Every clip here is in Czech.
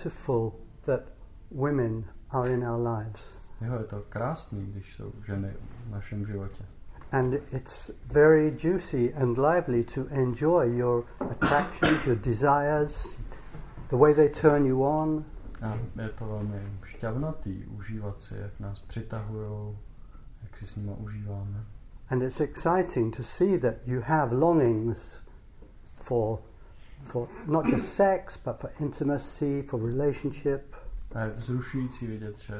beautiful that women are in our lives. Jo, je to krásný, když jsou ženy v našem životě. And it's very juicy and lively to enjoy your attractions, your desires, the way they turn you on. A je to velmi šťavnatý užívat si, jak nás přitahují, jak si s nimi užíváme. And it's exciting to see that you have longings for, for not just sex, but for intimacy, for relationship. A je vzrušující vidět, že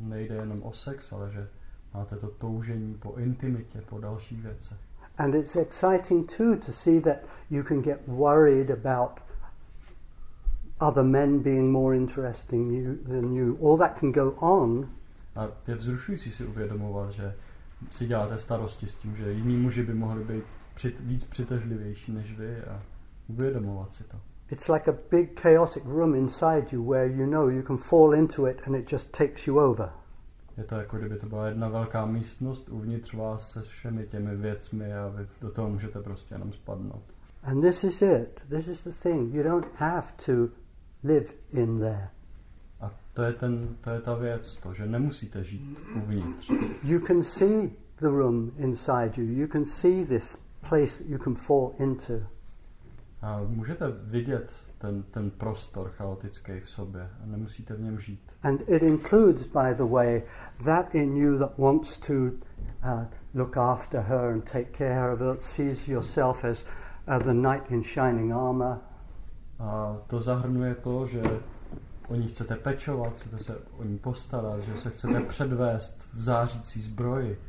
nejde jenom o sex, ale že máte to toužení po intimitě, po dalších věcech. And it's exciting too to see that you can get worried about other men being more interesting you, than you. All that can go on, A je vzrušující si uvědomovat, že si děláte starosti s tím, že jiní muži by mohli být přit, víc přitažlivější než vy a uvědomovat si to. It's like a big chaotic room inside you where you know you can fall into it and it just takes you over. Je to jako kdyby to byla jedna velká místnost uvnitř vás se všemi těmi věcmi a vy do toho můžete prostě jenom spadnout. And this is it. This is the thing. You don't have to live in there. A to je, ten, to je ta věc, to, že nemusíte žít uvnitř. You can see the room inside you. You can see this place that you can fall into. A můžete vidět ten, ten prostor chaotický v sobě a nemusíte v něm žít. And it includes, by the way, that in you that wants to uh, look after her and take care of her, sees yourself as uh, the knight in shining armor, A to zahrnuje to, že o ní chcete pečovat, chcete se o ní postarat, že se chcete předvést v zářící zbroji,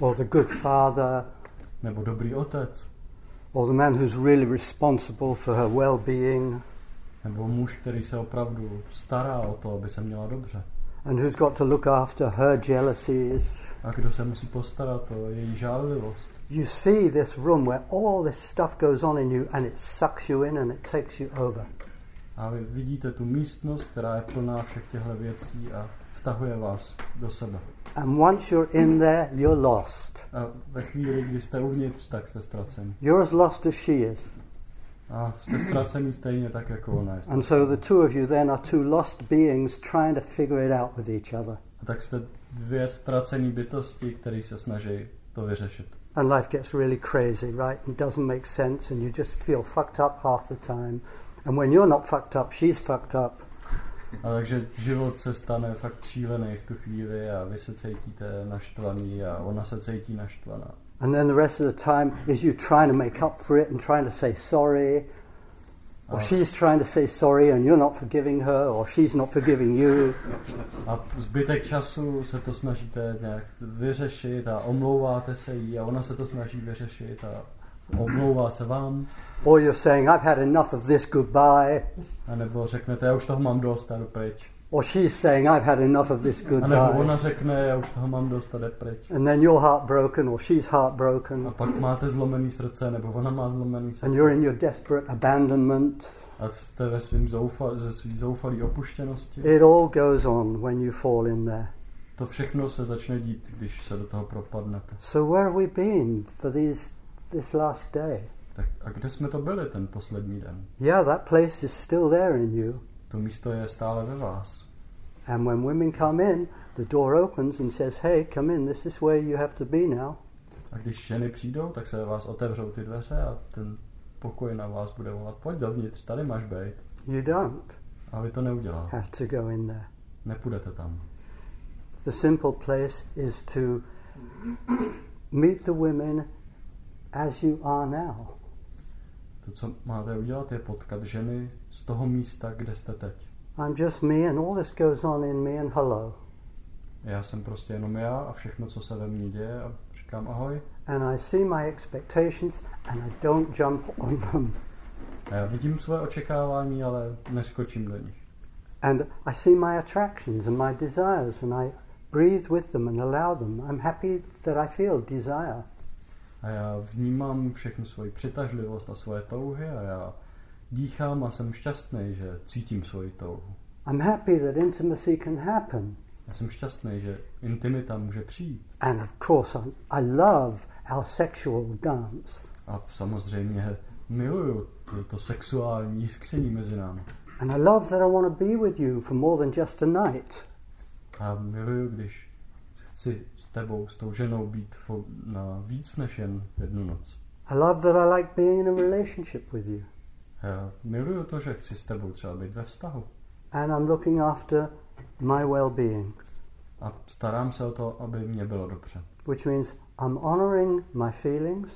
or the good father, nebo dobrý otec, or the man who's really responsible for her well being, nebo muž, který se opravdu stará o to, aby se měla dobře. and who's got to look after her jealousies. A kdo se musí postarat o její žádlivost. You see this room where all this stuff goes on in you and it sucks you in and it takes you over. A vy vidíte tu místnost, která je plná všech těchto věcí a vtahuje vás do sebe. And once you're in there, you're lost. A ve chvíli, kdy jste uvnitř, tak jste ztraceni. You're as lost as she is. A jste ztracení stejně tak, jako ona je. And so the two of you then are two lost beings trying to figure it out with each other. A tak jste dvě ztracené bytosti, které se snaží to vyřešit. And life gets really crazy, right? It doesn't make sense, and you just feel fucked up half the time. And when you're not fucked up, she's fucked up. A takže život se stane fakt šílený v tu chvíli a vy se cítíte naštvaný a ona se cítí naštvaná. And then the rest of the time is you trying to make up for it and trying to say sorry. Or she's trying to say sorry and you're not forgiving her, or she's not forgiving you. A zbytek času se to snažíte nějak vyřešit a omlouváte se jí a ona se to snaží vyřešit a omlouvá se vám. Or you're saying, I've had enough of this, goodbye. A nebo řeknete, já už toho mám dost a jdu pryč. Or she's saying, I've had enough of this, A nebo goodbye. ona řekne, já už toho mám dost a jde pryč. And then you're heartbroken, or she's heartbroken. A pak máte zlomený srdce, nebo ona má zlomený And srdce. you're in your desperate abandonment. A jste ve svým zoufa, ze svý zoufalý opuštěnosti. It all goes on when you fall in there. To všechno se začne dít, když se do toho propadnete. So where have we been for these this last day? Tak a kde jsme to byli ten poslední den? Yeah, that place is still there in you. To místo je stále ve vás. And when women come in, the door opens and says, "Hey, come in. This is where you have to be now." A když ženy přijdou, tak se vás otevřou ty dveře a ten pokoj na vás bude volat, pojď dovnitř, tady máš být. You don't A vy to neuděláte. have to go in there. Nepůjdete tam. The simple place is to meet the women as you are now. To, co máte udělat, je potkat ženy z toho místa, kde jste teď. I'm just me, and all this goes on in me, and hello. Já jsem prostě jenom já a všechno, co se ve mně děje a říkám ahoj. And I see my expectations, and I don't jump on them. A já vidím své očekávání, ale neskočím do nich. And I see my attractions and my desires, and I breathe with them and allow them. I'm happy that I feel desire. A já vnímám všechnu svoji přitažlivost a svoje touhy a já dýchám a jsem šťastný, že cítím svoji touhu. I'm happy that intimacy can happen. Já jsem šťastný, že intimita může přijít. And of course, I, I love our sexual dance. A samozřejmě miluju to, to sexuální jiskření mezi námi. And I love that I want to be with you for more than just a night. A miluju, když chci tebou, s tou ženou být na víc než jen jednu noc. I love that I like being in a relationship with you. Já miluju to, že chci s tebou třeba být ve vztahu. And I'm looking after my well being, A starám se o to, aby mě bylo dobře. which means I'm honoring my feelings,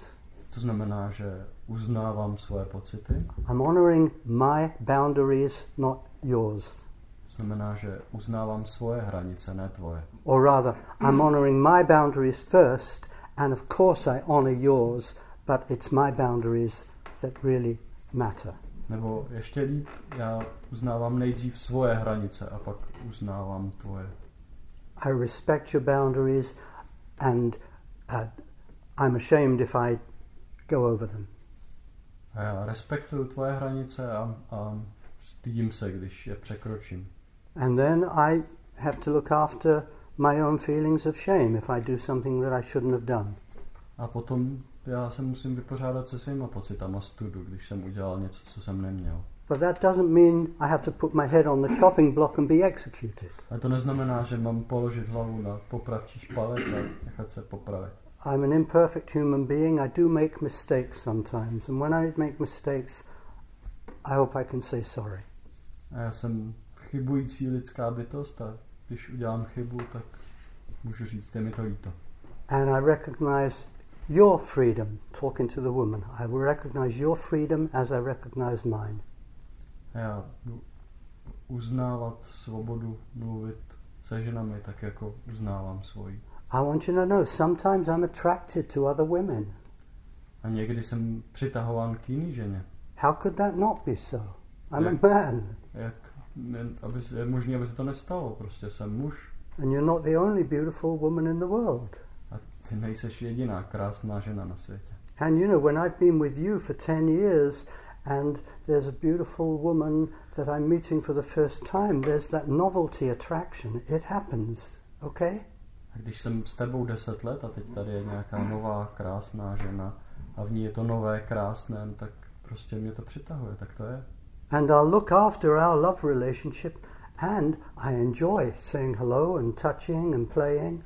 To znamená, že uznávám svoje pocity. I'm honoring my boundaries, not yours. To znamená, že uznávám svoje hranice, ne tvoje. Or rather, I'm honoring my boundaries first, and of course I honor yours, but it's my boundaries that really matter. Nebo ještě líp, já uznávám nejdřív svoje hranice a pak uznávám tvoje. I respect your boundaries, and uh, I'm ashamed if I go over them. A já respektuju tvoje hranice a, a stydím se, když je překročím. And then I have to look after my own feelings of shame if I do something that I shouldn't have done. A potom já se musím vypořádat se svýma pocitama studu, když jsem udělal něco, co jsem neměl. But that doesn't mean I have to put my head on the chopping block and be executed. Ale to neznamená, že mám položit hlavu na popravčí špalet a nechat se popravit. I'm an imperfect human being. I do make mistakes sometimes. And when I make mistakes, I hope I can say sorry. A já jsem chybující lidská bytost a když udělám chybu, tak můžu říct, je mi to líto. And I recognize your freedom, talking to the woman. I will recognize your freedom as I recognize mine. Já uznávat svobodu mluvit se ženami, tak jako uznávám svoji. I want you to know sometimes I'm attracted to other women. A někdy jsem přitahován k jiný ženě. How could that not be so? I'm Yeah. a man. Jak, aby, se- je možné, aby se to nestalo, prostě jsem muž. And you're not the only beautiful woman in the world. A ty nejseš jediná krásná žena na světě. And you know, when I've been with you for 10 years and there's a beautiful woman that I'm meeting for the first time, there's that novelty attraction. It happens, okay? A když jsem s tebou deset let a teď tady je nějaká nová krásná žena a v ní je to nové krásné, tak prostě mě to přitahuje, tak to je. And I'll look after our love relationship and I enjoy saying hello and touching and playing.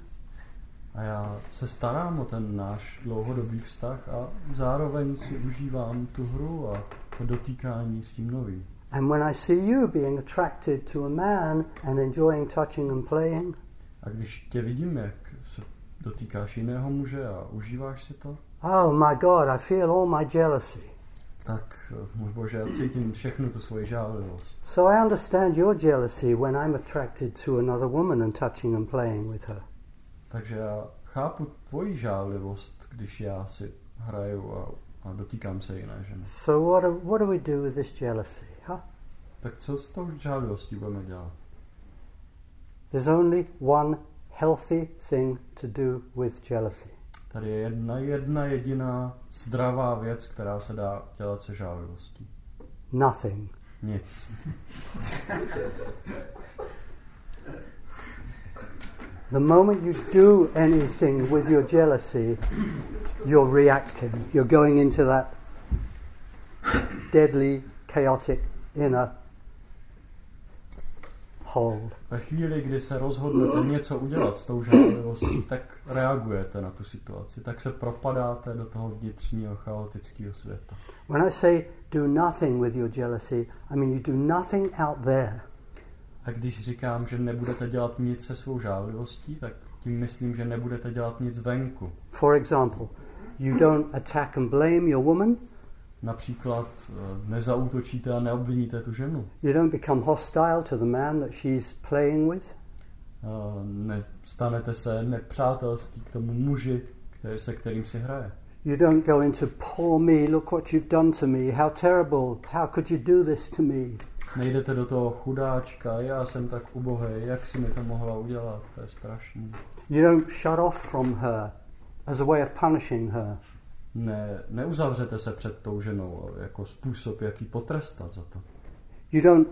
A já se starám o ten náš dlouhodobý vztah a zároveň si užívám tu hru a to dotýkání s tím novým. And when I see you being attracted to a man and enjoying touching and playing, A když tě vidím, jak se dotýkáš jiného muže a užíváš si to, oh my God, I feel all my jealousy. Tak eh, můj bože, já cítím všechnu tu svoji žádlivost. So I understand your jealousy when I'm attracted to another woman and touching and playing with her. Takže já chápu tvoji žádlivost, když já si hraju a, a dotýkám se jiné ženy. So what do, what do we do with this jealousy? Huh? Tak co s tou žádlivostí budeme dělat? There's only one healthy thing to do with jealousy. Tady je jedna, jedna jediná zdravá věc, která se dá dělat se žádlivostí. Nothing. Nic. The moment you do anything with your jealousy, you're reacting. You're going into that deadly, chaotic inner hole. Ve chvíli, kdy se rozhodnete něco udělat s tou žádlivostí, tak reagujete na tu situaci, tak se propadáte do toho vnitřního chaotického světa. When I say do nothing with your jealousy, I mean you do nothing out there. A když říkám, že nebudete dělat nic se svou žádlivostí, tak tím myslím, že nebudete dělat nic venku. For example, you don't attack and blame your woman, Například eh, nezautočíte a neobviníte tu ženu. you don't become hostile to the man that she's playing with, Eh, Nestanete se nepřátelský k tomu muži, který, se kterým si hraje. you don't go into poor me, look what you've done to me, how terrible, how could you do this to me? Nejdete do toho chudáčka, já jsem tak ubohý, jak si mi to mohla udělat, to je strašný. You don't shut off from her as a way of punishing her. Ne, neuzavřete se před tou ženou jako způsob, jak ji potrestat za to. You don't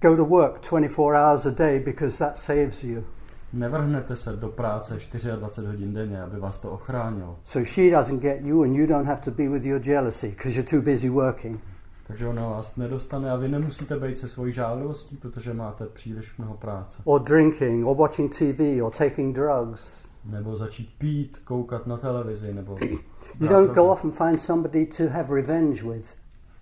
go to work 24 hours a day because that saves you. Nevrhnete se do práce 24 hodin denně, aby vás to ochránilo. So she doesn't get you and you don't have to be with your jealousy because you're too busy working. Takže ona vás nedostane a vy nemusíte být se svojí žádlivostí, protože máte příliš mnoho práce. or drinking, or watching TV, or taking drugs. Nebo začít pít, koukat na televizi, nebo... You don't go off and find somebody to have revenge with.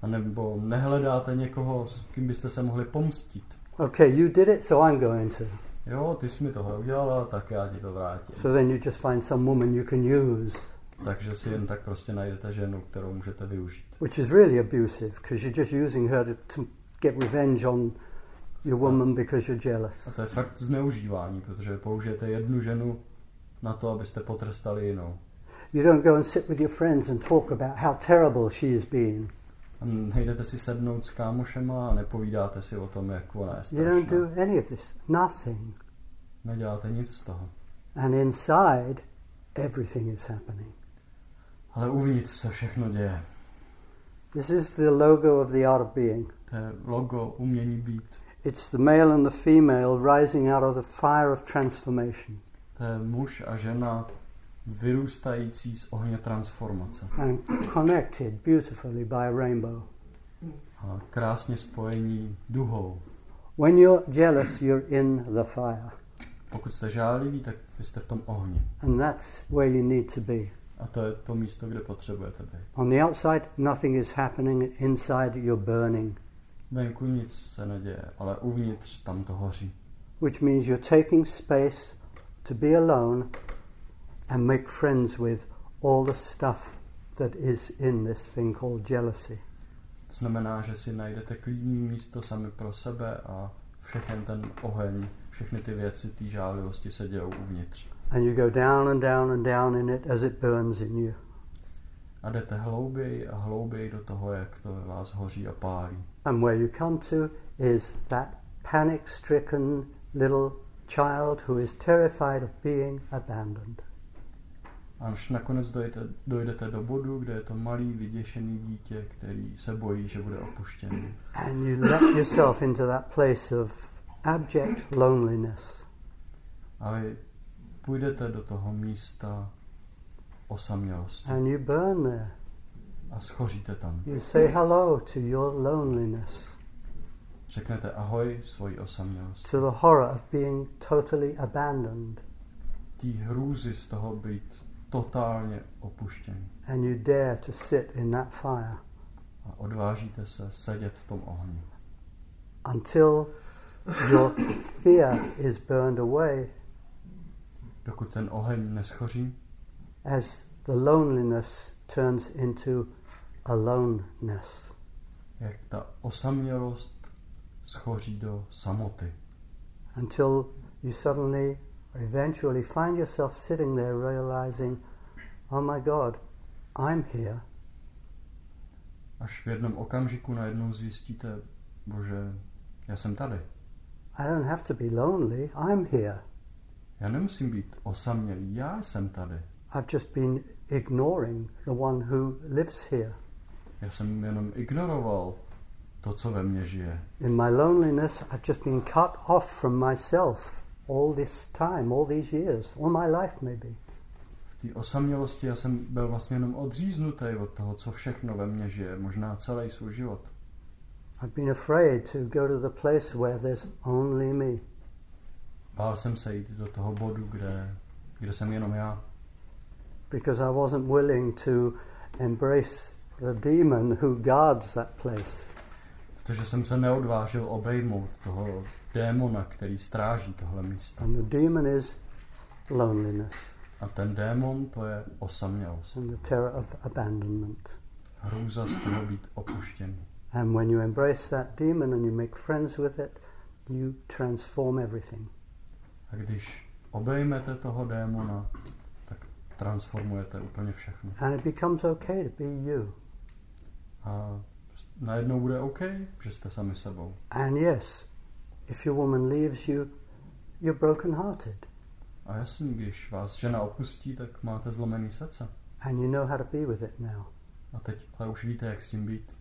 A nebo nehledáte někoho, s kým byste se mohli pomstit. Okay, you did it, so I'm going to. Jo, ty jsi mi tohle udělala, tak já ti to vrátím. So then you just find some woman you can use, Takže si jen tak prostě najdete ženu, kterou můžete využít. which is really abusive because you're just using her to, to get revenge on your woman because you're A jealous. to je fakt zneužívání, protože použijete jednu ženu na to, abyste potrestali jinou. You don't go and sit with your friends and talk about how terrible she has been. A nejdete si sednout s kámošema a nepovídáte si o tom, jak ona je You don't strašná. do any of this. Nothing. Neděláte nic z toho. And inside, everything is happening. Ale uvnitř se všechno děje. This is the logo of the art of being. To je logo umění být. It's the male and the female rising out of the fire of transformation To je muž a žena vyrůstající z ohně transformace. and connected beautifully by a rainbow. A krásně spojení duhou. When you're jealous, you're in the fire, Pokud jste žáliví, tak vy jste v tom ohni. and that's where you need to be. A to je to místo, kde potřebujete být. On the outside, nothing is happening. Inside, you're burning, Venku nic se neděje, ale uvnitř tam to hoří. which means you're taking space to be alone and make friends with all the stuff that is in this thing called jealousy. Znamená, že si najdete klidný místo sami pro sebe a všechen ten oheň, všechny ty věci, ty žálivosti se dějou uvnitř. And you go down and down and down in it as it burns in you. A jdete hlouběji a hlouběji do toho, jak to ve vás hoří a pálí. And where you come to is that panic stricken little child who is terrified of being abandoned. Až nakonec dojdete, dojdete do bodu, kde je to malý vyděšený dítě, který se bojí, že bude opuštěný. And you let yourself into that place of abject loneliness. A vy půjdete do toho místa osamělosti And you burn there. a schoříte tam. You say hello to your loneliness, Řeknete ahoj svoji osamělosti. to the horror of being totally abandoned. Tý hrůzy z toho být totálně opuštěný. And you dare to sit in that fire A odvážíte se sedět v tom ohni. until your fear is burned away Dokud ten oheň neschoří, as the loneliness turns into aloneness. jak ta osamělost schoří do samoty. Until you suddenly eventually find yourself sitting there realizing, oh my God, I'm here. Až v jednom okamžiku najednou zjistíte, bože, já jsem tady. I don't have to be lonely, I'm here. Já nemusím být osamělý, já jsem tady. I've just been ignoring the one who lives here. Já jsem jenom ignoroval to, co ve mně žije. In my loneliness, I've just been cut off from myself all this time, all these years, all my life maybe. V té osamělosti já jsem byl vlastně jenom odříznutý od toho, co všechno ve mně žije, možná celý svůj život. I've been afraid to go to the place where there's only me. Bál jsem se jít do toho bodu, kde, kde jsem jenom já, because I wasn't willing to embrace the demon who guards that place. protože jsem se neodvážil obejmout toho démona, který stráží tohle místo. And the demon is loneliness A ten démon to je osamělost. and the terror of abandonment. Hrůza z toho být opuštěný. And when you embrace that demon and you make friends with it, you transform everything. A když obejmete toho démona, tak transformujete úplně všechno. And it becomes okay to be you. A najednou bude OK, že jste sami sebou. And yes, if your woman leaves you, you're broken hearted. A jasný, když vás žena opustí, tak máte zlomený srdce. And you know how to be with it now. A teď ale už víte, jak s tím být.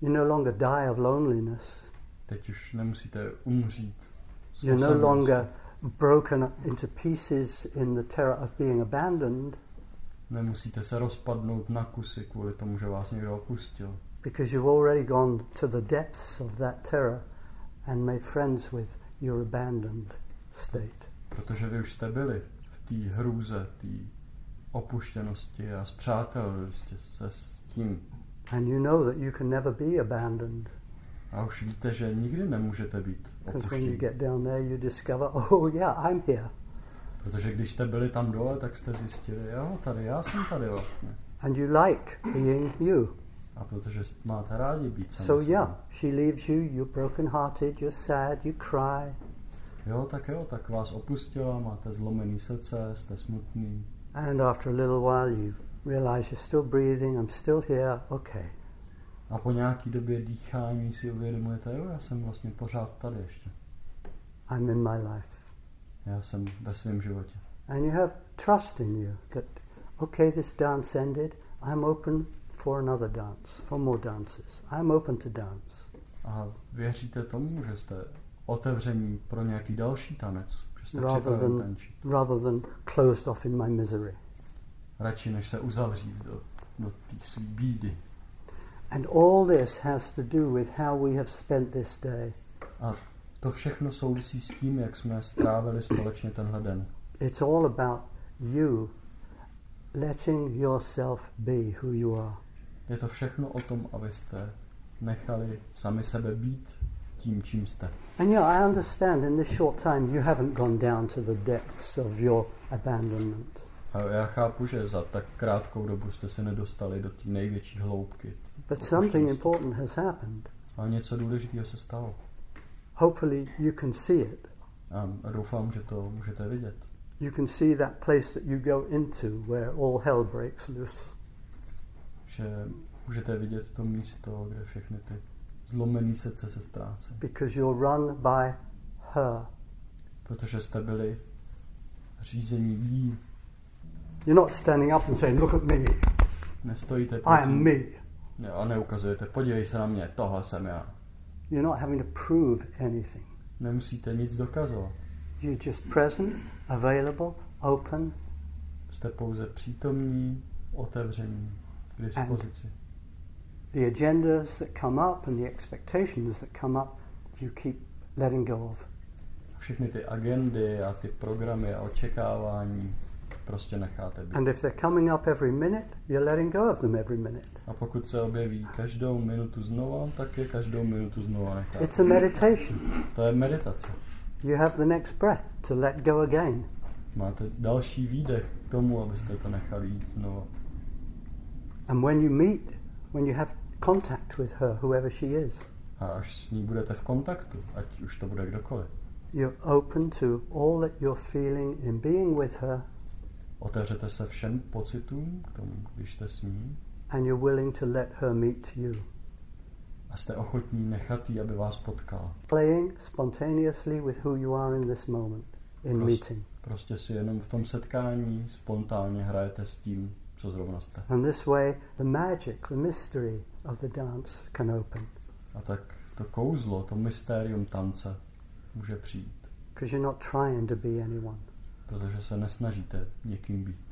You no longer die of loneliness. Teď už nemusíte umřít. You're no longer broken into pieces in the terror of being abandoned. Nemusíte se rozpadnout na kusy kvůli tomu, že vás někdo opustil. because you've already gone to the depths of that terror and made friends with your abandoned state. Protože vy už jste byli v té hrůze, té opuštěnosti a zpřátelili jste se s tím. And you know that you can never be abandoned. A už víte, že nikdy nemůžete být Because when you opuštěni. get down there, you discover, oh, yeah, I'm here. Protože když jste byli tam dole, tak jste zjistili, jo, tady, já jsem tady vlastně. And you like being you. A protože máte rádi být sami So, yeah, she leaves you, you're broken hearted, you're sad, you cry. Jo, tak jo, tak vás opustila, máte zlomený srdce, jste smutný. And after a little while, you realize you're still breathing, I'm still here, okay. A po nějaký době dýchání si uvědomujete, jo, já jsem vlastně pořád tady ještě. I'm in my life. Já jsem ve svém životě. And you have trust in you that, okay, this dance ended, I'm open for another dance, for more dances. I'm open to dance. A věříte tomu, že jste otevření pro nějaký další tanec, že jste Rather than- tančit. rather than closed off in my misery. Radši než se uzavřít do, do té své bídy. And all this has to do with how we have spent this day. A to všechno souvisí s tím, jak jsme strávili společně tenhle den. It's all about you letting yourself be who you are. Je to všechno o tom, abyste nechali sami sebe být tím, čím jste. And yeah, I understand in this short time you haven't gone down to the depths of your abandonment. A já chápu, že za tak krátkou dobu jste se nedostali do té největší hloubky. But something important has happened. Ale něco důležitého se stalo. Hopefully you can see it. A doufám, že to můžete vidět. You can see that place that you go into where all hell breaks loose. Že můžete vidět to místo, kde všechny ty zlomený srdce se ztrácí. Because you're run by her. Protože jste byli řízení jí. You're not standing up and saying, Look at me, Nestojíte I am me. Ne, a neukazujete, podívej se na mě, tohle jsem já. You're not having to prove anything. Nemusíte nic dokazovat. You're just present, available, open, Jste pouze přítomní, otevření, k dispozici. the agendas that come up and the expectations that come up, you keep letting go of. Všechny ty agendy a ty programy a očekávání prostě necháte být. And if they're coming up every minute, you're letting go of them every minute. A pokud se objeví každou minutu znova, tak je každou minutu znova necháte. It's a meditation. To je meditace. You have the next breath to let go again. Máte další výdech k tomu, abyste to nechali jít znova. And when you meet, when you have contact with her, whoever she is, A až s ní budete v kontaktu, ať už to bude kdokoliv, you're open to all that you're feeling in being with her, otevřete se všem pocitům k tomu, když jste s ní and you're willing to let her meet you. a jste ochotní nechat jí, aby vás potkala. Playing spontaneously with who you are in this moment, in Prost- meeting. Prostě si jenom v tom setkání spontánně hrajete s tím, co zrovna jste. And this way, the magic, the mystery of the dance can open. A tak to kouzlo, to mystérium tance může přijít, Because you're not trying to be anyone. protože se nesnažíte někým být.